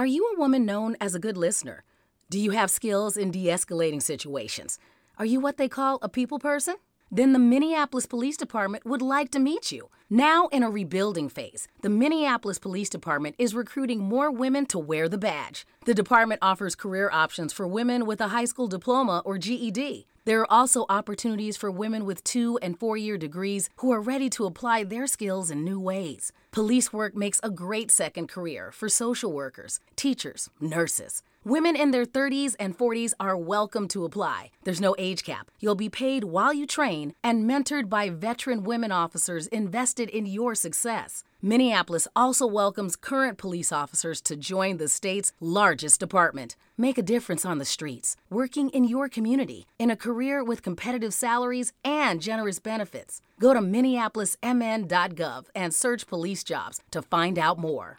Are you a woman known as a good listener? Do you have skills in de escalating situations? Are you what they call a people person? Then the Minneapolis Police Department would like to meet you. Now, in a rebuilding phase, the Minneapolis Police Department is recruiting more women to wear the badge. The department offers career options for women with a high school diploma or GED. There are also opportunities for women with two and four year degrees who are ready to apply their skills in new ways. Police work makes a great second career for social workers, teachers, nurses. Women in their 30s and 40s are welcome to apply. There's no age cap. You'll be paid while you train and mentored by veteran women officers invested in your success. Minneapolis also welcomes current police officers to join the state's largest department. Make a difference on the streets, working in your community, in a career with competitive salaries and generous benefits. Go to minneapolismn.gov and search police jobs to find out more.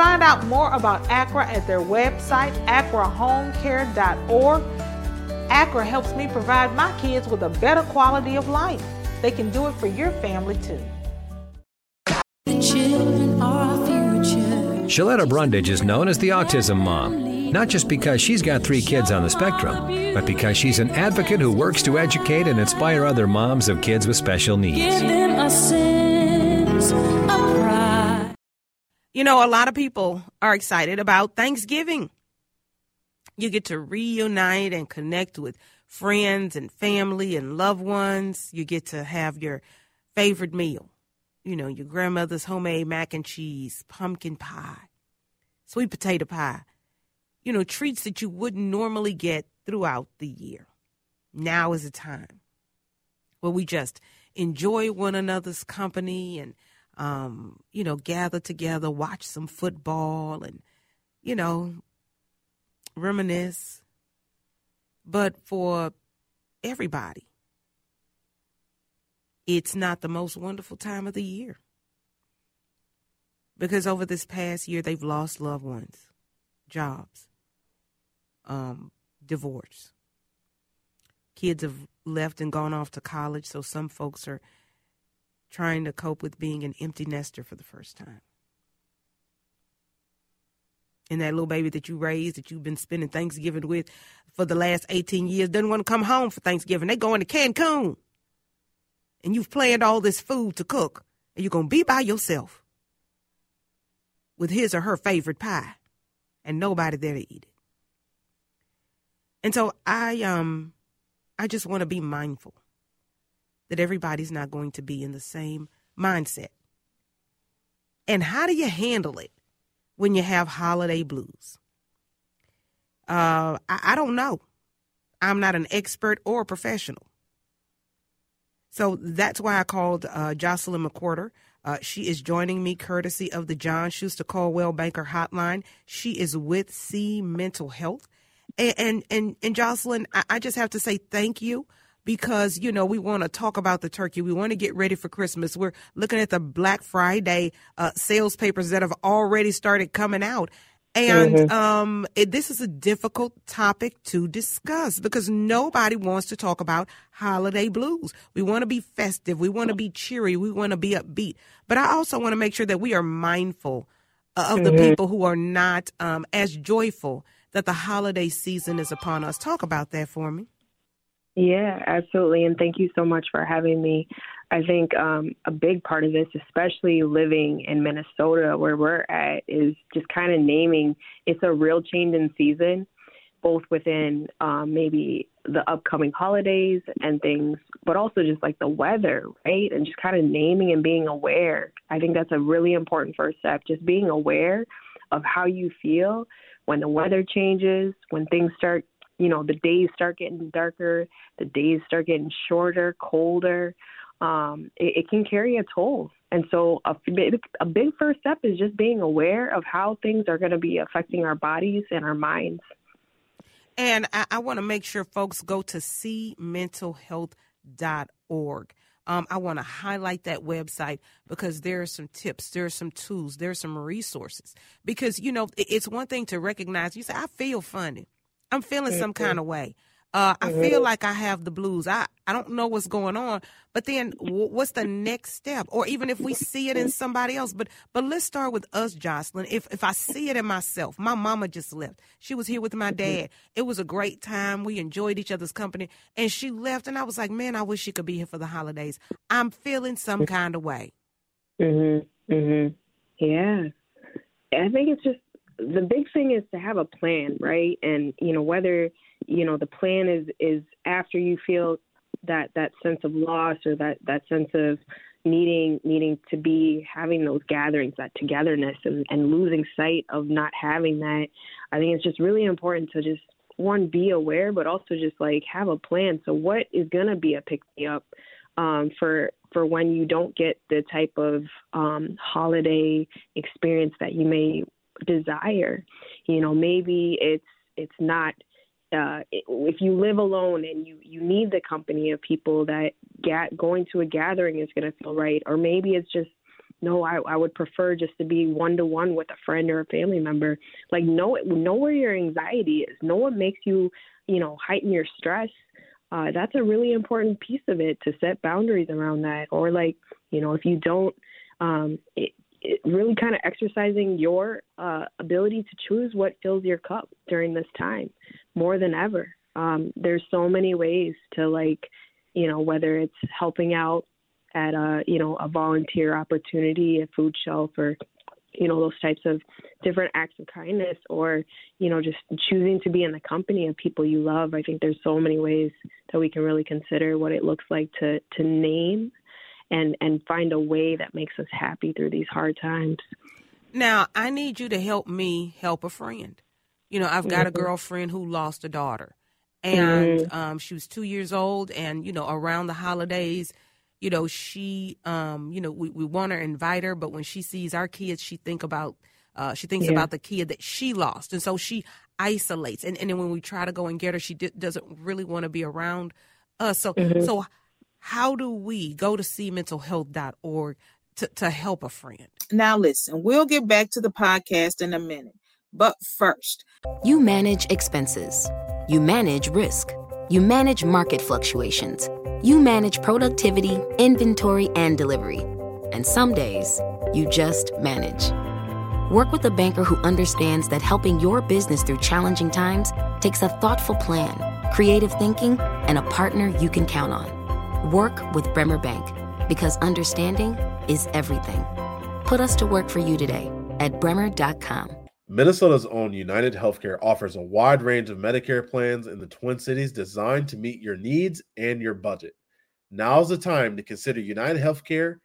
Find out more about ACRA at their website, acrahomecare.org. ACRA helps me provide my kids with a better quality of life. They can do it for your family too. Sheletta Brundidge is known as the Autism Mom, not just because she's got three kids on the spectrum, but because she's an advocate who works to educate and inspire other moms of kids with special needs. You know, a lot of people are excited about Thanksgiving. You get to reunite and connect with friends and family and loved ones. You get to have your favorite meal. You know, your grandmother's homemade mac and cheese, pumpkin pie, sweet potato pie. You know, treats that you wouldn't normally get throughout the year. Now is the time where we just enjoy one another's company and um, you know, gather together, watch some football, and, you know, reminisce. But for everybody, it's not the most wonderful time of the year. Because over this past year, they've lost loved ones, jobs, um, divorce. Kids have left and gone off to college, so some folks are trying to cope with being an empty nester for the first time. And that little baby that you raised, that you've been spending Thanksgiving with for the last 18 years, doesn't want to come home for Thanksgiving. They're going to Cancun. And you've planned all this food to cook, and you're going to be by yourself with his or her favorite pie, and nobody there to eat it. And so I um I just want to be mindful that everybody's not going to be in the same mindset. And how do you handle it when you have holiday blues? Uh, I, I don't know. I'm not an expert or a professional. So that's why I called uh, Jocelyn McQuirter. Uh, she is joining me courtesy of the John Schuster Coldwell Banker Hotline. She is with See Mental Health. And, and, and, and Jocelyn, I, I just have to say thank you because you know we want to talk about the turkey. We want to get ready for Christmas. We're looking at the Black Friday uh, sales papers that have already started coming out, And mm-hmm. um, it, this is a difficult topic to discuss because nobody wants to talk about holiday blues. We want to be festive. We want to be cheery. We want to be upbeat. But I also want to make sure that we are mindful of mm-hmm. the people who are not um, as joyful that the holiday season is upon us. Talk about that for me. Yeah, absolutely. And thank you so much for having me. I think um, a big part of this, especially living in Minnesota where we're at, is just kind of naming it's a real change in season, both within um, maybe the upcoming holidays and things, but also just like the weather, right? And just kind of naming and being aware. I think that's a really important first step, just being aware of how you feel when the weather changes, when things start, you know, the days start getting darker, the days start getting shorter, colder um, it, it, can carry a toll. And so, a big, a big first step is just being aware of how things are going to be affecting our bodies and our minds. And I, I want to make sure folks go to cmentalhealth.org. Um, I want to highlight that website because there are some tips, there are some tools, there are some resources. Because, you know, it's one thing to recognize, you say, I feel funny. I'm feeling some mm-hmm. kind of way. Uh, I mm-hmm. feel like I have the blues. I, I don't know what's going on, but then w- what's the next step? Or even if we see it in somebody else, but but let's start with us, Jocelyn. If if I see it in myself, my mama just left. She was here with my mm-hmm. dad. It was a great time. We enjoyed each other's company, and she left, and I was like, man, I wish she could be here for the holidays. I'm feeling some mm-hmm. kind of way. Mhm. Mhm. Yeah. I think it's just the big thing is to have a plan, right? And you know whether you know the plan is is after you feel that that sense of loss or that that sense of needing needing to be having those gatherings that togetherness and, and losing sight of not having that i think it's just really important to just one be aware but also just like have a plan so what is going to be a pick me up um, for for when you don't get the type of um, holiday experience that you may desire you know maybe it's it's not uh, if you live alone and you you need the company of people that get going to a gathering is going to feel right, or maybe it's just no, I, I would prefer just to be one to one with a friend or a family member. Like know know where your anxiety is, know what makes you you know heighten your stress. Uh, that's a really important piece of it to set boundaries around that, or like you know if you don't. Um, it, really kind of exercising your uh, ability to choose what fills your cup during this time more than ever. Um, there's so many ways to like, you know, whether it's helping out at a, you know, a volunteer opportunity, a food shelf or, you know, those types of different acts of kindness or, you know, just choosing to be in the company of people you love. I think there's so many ways that we can really consider what it looks like to, to name and, and find a way that makes us happy through these hard times. Now, I need you to help me help a friend. You know, I've got a mm-hmm. girlfriend who lost a daughter, and mm-hmm. um, she was two years old. And you know, around the holidays, you know, she, um, you know, we, we want to invite her, but when she sees our kids, she think about, uh, she thinks yeah. about the kid that she lost, and so she isolates. And and then when we try to go and get her, she d- doesn't really want to be around us. So mm-hmm. so, how do we go to cmentalhealth.org to to help a friend? Now listen, we'll get back to the podcast in a minute. But first, you manage expenses, you manage risk, you manage market fluctuations, you manage productivity, inventory, and delivery. And some days, you just manage. Work with a banker who understands that helping your business through challenging times takes a thoughtful plan, creative thinking, and a partner you can count on. Work with Bremer Bank because understanding is everything. Put us to work for you today at bremer.com. Minnesota's own United Healthcare offers a wide range of Medicare plans in the Twin Cities designed to meet your needs and your budget. Now's the time to consider United Healthcare.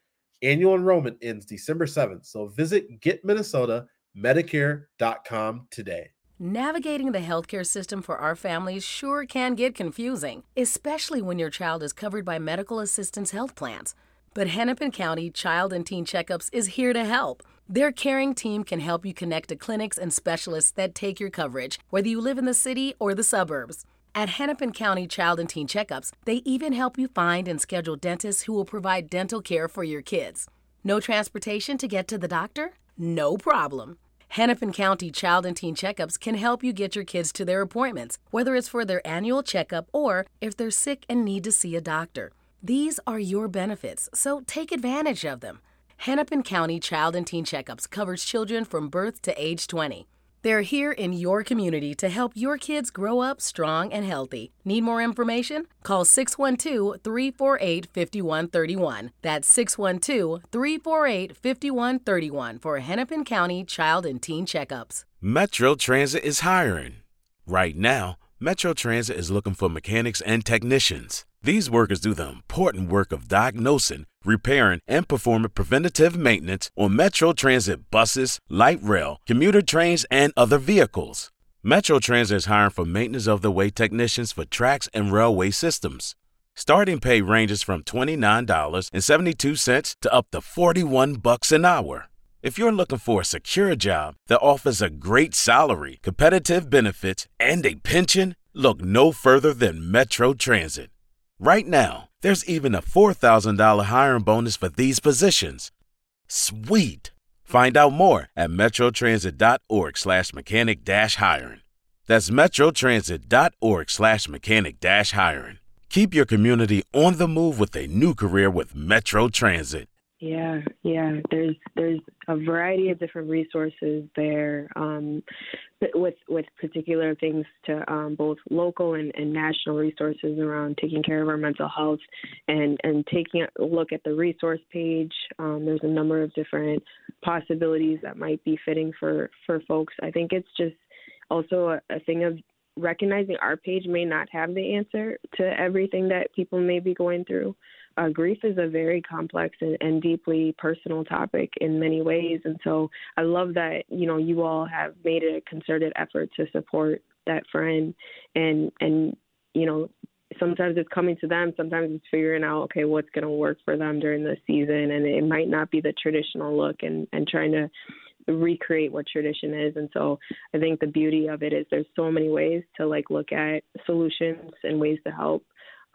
Annual enrollment ends December 7th, so visit getminnesotamedicare.com today. Navigating the healthcare system for our families sure can get confusing, especially when your child is covered by medical assistance health plans. But Hennepin County Child and Teen Checkups is here to help. Their caring team can help you connect to clinics and specialists that take your coverage, whether you live in the city or the suburbs. At Hennepin County Child and Teen Checkups, they even help you find and schedule dentists who will provide dental care for your kids. No transportation to get to the doctor? No problem. Hennepin County Child and Teen Checkups can help you get your kids to their appointments, whether it's for their annual checkup or if they're sick and need to see a doctor. These are your benefits, so take advantage of them. Hennepin County Child and Teen Checkups covers children from birth to age 20. They're here in your community to help your kids grow up strong and healthy. Need more information? Call 612 348 5131. That's 612 348 5131 for Hennepin County Child and Teen Checkups. Metro Transit is hiring. Right now, Metro Transit is looking for mechanics and technicians. These workers do the important work of diagnosing, repairing, and performing preventative maintenance on Metro Transit buses, light rail, commuter trains, and other vehicles. Metro Transit is hiring for maintenance of the way technicians for tracks and railway systems. Starting pay ranges from $29.72 to up to 41 bucks an hour. If you're looking for a secure job that offers a great salary, competitive benefits, and a pension, look no further than Metro Transit. Right now, there's even a $4,000 hiring bonus for these positions. Sweet! Find out more at metrotransit.org slash mechanic dash hiring. That's metrotransit.org slash mechanic dash hiring. Keep your community on the move with a new career with Metro Transit. Yeah, yeah. There's there's a variety of different resources there, um, with with particular things to um, both local and, and national resources around taking care of our mental health, and and taking a look at the resource page. Um, there's a number of different possibilities that might be fitting for for folks. I think it's just also a, a thing of recognizing our page may not have the answer to everything that people may be going through. Uh, grief is a very complex and, and deeply personal topic in many ways. And so I love that, you know, you all have made a concerted effort to support that friend. And, and, you know, sometimes it's coming to them sometimes it's figuring out okay what's going to work for them during the season. And it might not be the traditional look and and trying to recreate what tradition is and so i think the beauty of it is there's so many ways to like look at solutions and ways to help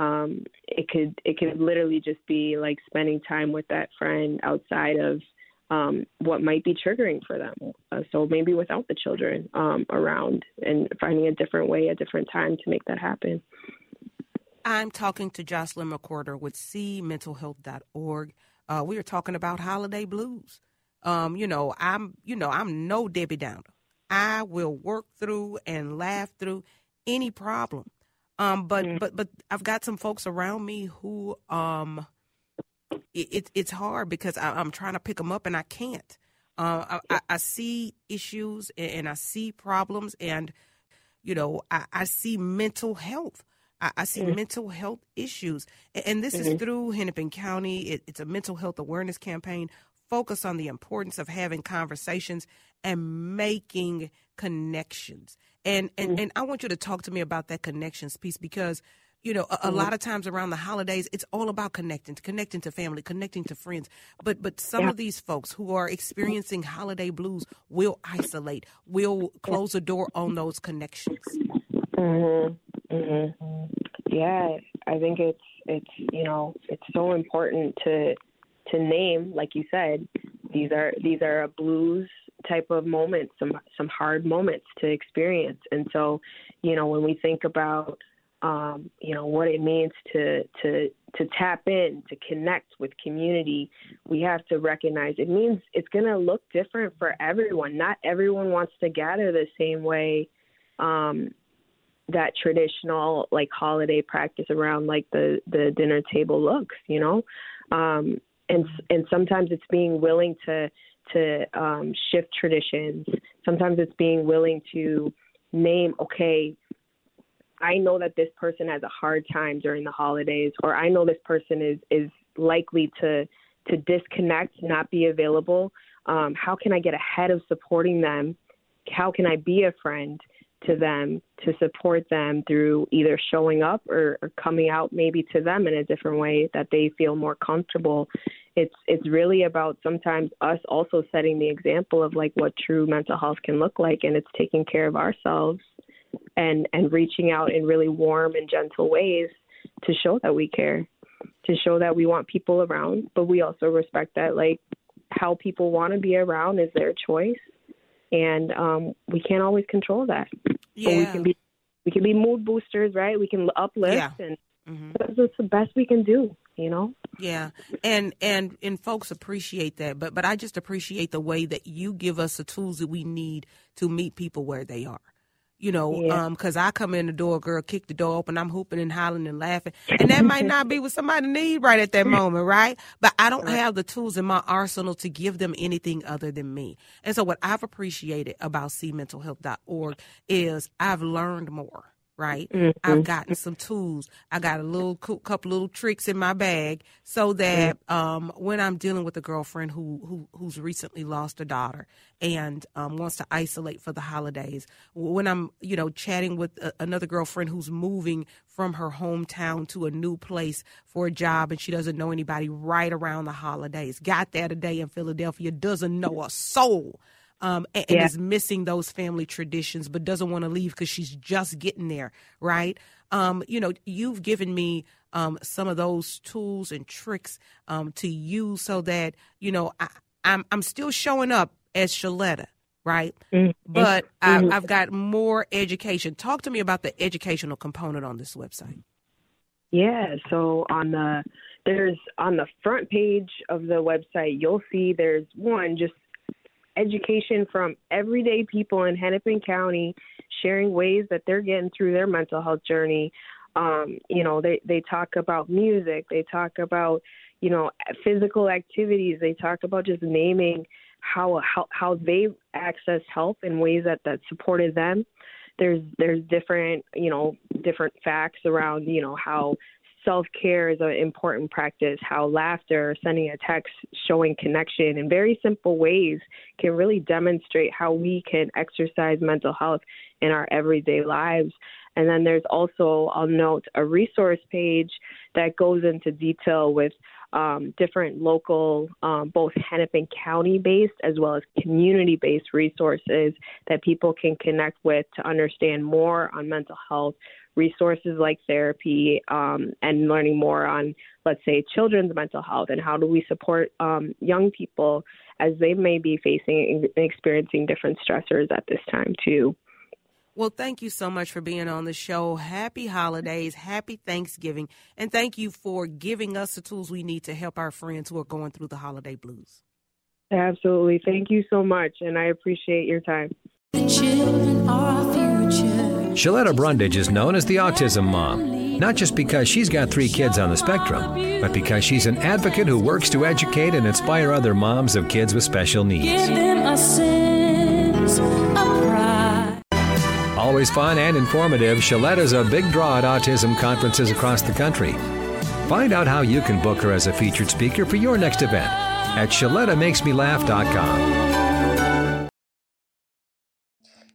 um, it could it could literally just be like spending time with that friend outside of um, what might be triggering for them. Uh, so maybe without the children um, around and finding a different way, a different time to make that happen. I'm talking to Jocelyn McQuirter with cmentalhealth.org. Uh, we are talking about holiday blues. Um, you know, I'm you know I'm no Debbie Downer. I will work through and laugh through any problem. Um, but mm. but but I've got some folks around me who um, it, it's hard because I, am trying to pick them up and I can't. Uh, I, I, see issues and I see problems and you know I, I see mental health. I, I see mm. mental health issues, and, this mm-hmm. is through Hennepin County. It, it's a mental health awareness campaign focused on the importance of having conversations and making connections. And and, mm-hmm. and I want you to talk to me about that connections piece because you know, a, a, mm-hmm. lot of times around the holidays, it's all about connecting, connecting to family, connecting to friends. But but some yeah. of these folks who are experiencing holiday blues will isolate, will close the door on those connections. Mhm. Mhm. Yeah, I think it's it's you know it's so important to to name, like you said, these are these are a blues type of moments, some some hard moments to experience. And so, you know, when we think about um, you know what it means to to to tap in, to connect with community, we have to recognize it means it's going to look different for everyone. Not everyone wants to gather the same way. Um, that traditional like holiday practice around like the the dinner table looks, you know, um, and and sometimes it's being willing to to um, shift traditions. Sometimes it's being willing to name, okay, I know that this person has a hard time during the holidays, or I know this person is is likely to to disconnect, not be available. Um, how can I get ahead of supporting them? How can I be a friend to them to support them through either showing up or, or coming out maybe to them in a different way that they feel more comfortable it's it's really about sometimes us also setting the example of like what true mental health can look like and it's taking care of ourselves and and reaching out in really warm and gentle ways to show that we care to show that we want people around but we also respect that like how people want to be around is their choice and um, we can't always control that. Yeah. But we can be we can be mood boosters, right? We can uplift, Yeah. and Mhm. that's, that's the best we can do. You know. Yeah, and and and folks appreciate that, but but I just appreciate the way that you give us the tools that we need to meet people where they are. You know, Yeah. um, because I come in the door, girl, kick the door open, I'm hooping and hollering and laughing, and that might not be what somebody need right at that moment, right? But I don't have the tools in my arsenal to give them anything other than me. And so, what I've appreciated about cmentalhealth.org is I've learned more. Right, I've gotten some tools. I got a little couple little tricks in my bag so that um, when I'm dealing with a girlfriend who, who who's recently lost a daughter and um, wants to isolate for the holidays, when I'm you know chatting with a, another girlfriend who's moving from her hometown to a new place for a job and she doesn't know anybody right around the holidays, got there today in Philadelphia, doesn't know a soul um, and, and is missing those family traditions, but doesn't want to leave because she's just getting there, right? Um, you know, you've given me um, some of those tools and tricks um, to use so that you know I, I'm I'm still showing up as Sheletta, right? But I, I've got more education. Talk to me about the educational component on this website. Yeah, so on the there's on the front page of the website, you'll see there's one just education from everyday people in Hennepin County sharing ways that they're getting through their mental health journey. Um, you know, they they talk about music, they talk about, you know, physical activities, they talk about just naming how how how they access help in ways that that supported them there's there's different you know different facts around you know how self care is an important practice how laughter sending a text showing connection in very simple ways can really demonstrate how we can exercise mental health in our everyday lives. And then there's also i'll note a resource page that goes into detail with um, different local, um, both Hennepin County based as well as community based resources that people can connect with to understand more on mental health, resources like therapy, um, and learning more on, let's say, children's mental health and how do we support um, young people as they may be facing and experiencing different stressors at this time, too. Well, thank you so much for being on the show. Happy holidays, happy Thanksgiving, and thank you for giving us the tools we need to help our friends who are going through the holiday blues. Absolutely. Thank you so much, and I appreciate your time. Sheletta Brundidge is known as the Autism Mom, not just because she's got three kids on the spectrum, but because she's an advocate who works to educate and inspire other moms of kids with special needs. Always fun and informative, Sheletta's a big draw at autism conferences across the country. Find out how you can book her as a featured speaker for your next event at ShelettaMakesMeLaugh.com.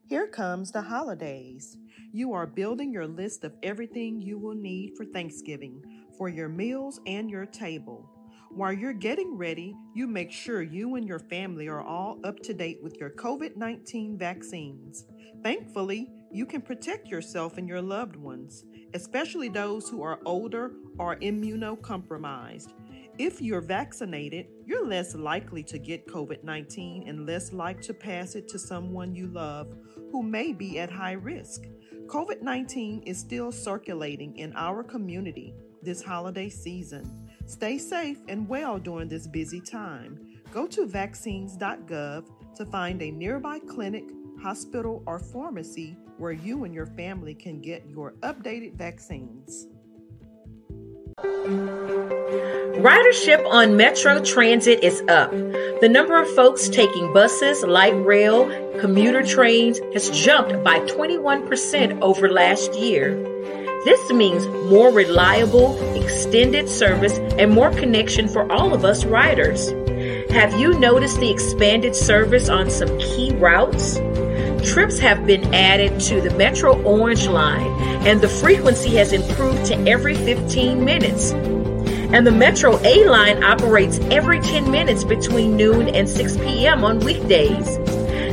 Here comes the holidays. You are building your list of everything you will need for Thanksgiving for your meals and your table. While you're getting ready, you make sure you and your family are all up to date with your COVID 19 vaccines. Thankfully, you can protect yourself and your loved ones, especially those who are older or immunocompromised. If you're vaccinated, you're less likely to get COVID 19 and less likely to pass it to someone you love who may be at high risk. COVID 19 is still circulating in our community this holiday season. Stay safe and well during this busy time. Go to vaccines.gov to find a nearby clinic, hospital, or pharmacy where you and your family can get your updated vaccines. Ridership on Metro Transit is up. The number of folks taking buses, light rail, commuter trains has jumped by 21% over last year. This means more reliable, extended service and more connection for all of us riders. Have you noticed the expanded service on some key routes? Trips have been added to the Metro Orange line, and the frequency has improved to every 15 minutes. And the Metro A line operates every 10 minutes between noon and 6 p.m. on weekdays.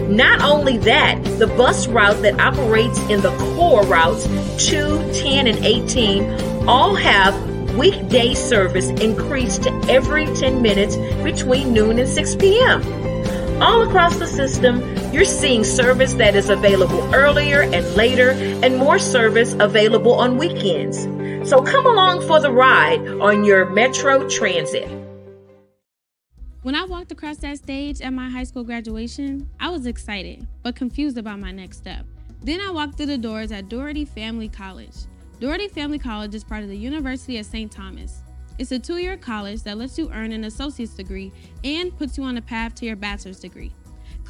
Not only that, the bus route that operates in the core routes 2, 10, and 18 all have weekday service increased to every 10 minutes between noon and 6 p.m. All across the system, You're seeing service that is available earlier and later, and more service available on weekends. So come along for the ride on your Metro Transit. When I walked across that stage at my high school graduation, I was excited, but confused about my next step. Then I walked through the doors at Dougherty Family College. Dougherty Family College is part of the University of St. Thomas. It's a two year college that lets you earn an associate's degree and puts you on a path to your bachelor's degree.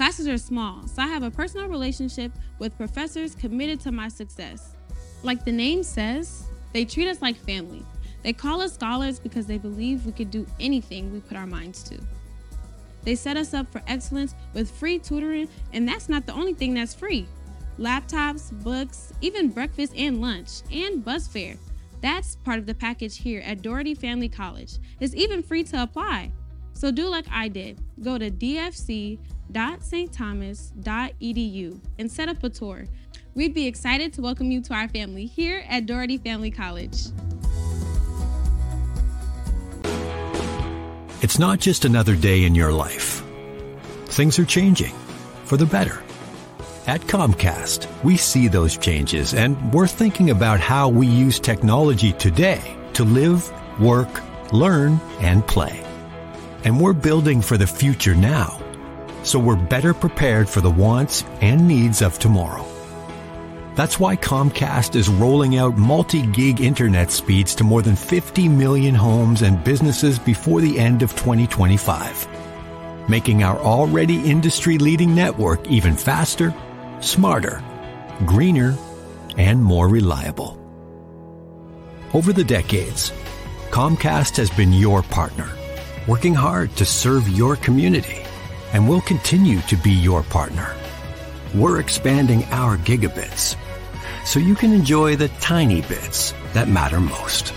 Classes are small, so I have a personal relationship with professors committed to my success. Like the name says, they treat us like family. They call us scholars because they believe we could do anything we put our minds to. They set us up for excellence with free tutoring, and that's not the only thing that's free. Laptops, books, even breakfast and lunch, and bus fare. That's part of the package here at Dougherty Family College. It's even free to apply. So do like I did. Go to dfc.stthomas.edu and set up a tour. We'd be excited to welcome you to our family here at Dougherty Family College. It's not just another day in your life. Things are changing for the better. At Comcast, we see those changes and we're thinking about how we use technology today to live, work, learn, and play. And we're building for the future now, so we're better prepared for the wants and needs of tomorrow. That's why Comcast is rolling out multi-gig internet speeds to more than 50 million homes and businesses before the end of 2025, making our already industry-leading network even faster, smarter, greener, and more reliable. Over the decades, Comcast has been your partner, working hard to serve your community, and we'll continue to be your partner. We're expanding our gigabits so you can enjoy the tiny bits that matter most.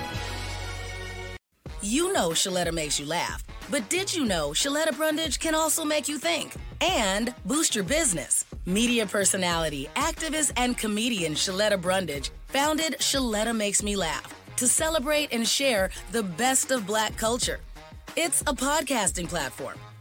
You know Sheletta makes you laugh, but did you know Sheletta Brundidge can also make you think and boost your business? Media personality, activist, and comedian Sheletta Brundidge founded Sheletta Makes Me Laugh to celebrate and share the best of black culture. It's a podcasting platform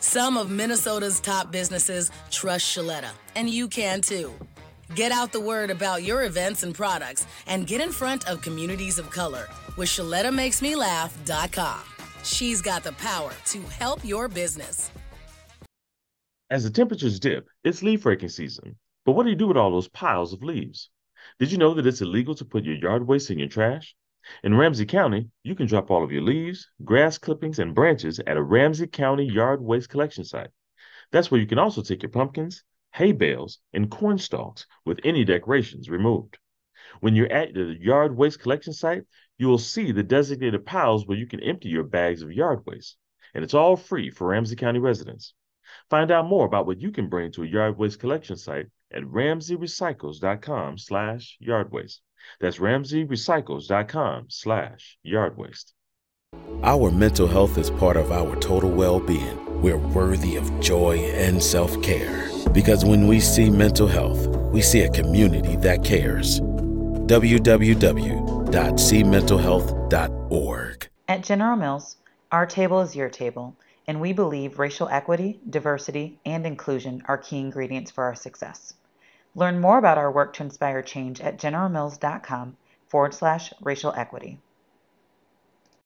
Some of Minnesota's top businesses trust Sheletta, and you can too. Get out the word about your events and products and get in front of communities of color with ShelettaMakesMeLaugh.com. She's got the power to help your business. As the temperatures dip, it's leaf raking season. But what do you do with all those piles of leaves? Did you know that it's illegal to put your yard waste in your trash? In Ramsey County, you can drop all of your leaves, grass clippings, and branches at a Ramsey County yard waste collection site. That's where you can also take your pumpkins, hay bales, and corn stalks with any decorations removed. When you're at the yard waste collection site, you will see the designated piles where you can empty your bags of yard waste, and it's all free for Ramsey County residents. Find out more about what you can bring to a yard waste collection site at ramseyrecycles.com slash yard waste. That's ramseyrecycles.com slash yard waste. Our mental health is part of our total well-being. We're worthy of joy and self-care. Because when we see mental health, we see a community that cares. www.cmentalhealth.org At General Mills, our table is your table, and we believe racial equity, diversity, and inclusion are key ingredients for our success. Learn more about our work to inspire change at generalmills.com forward slash racial equity.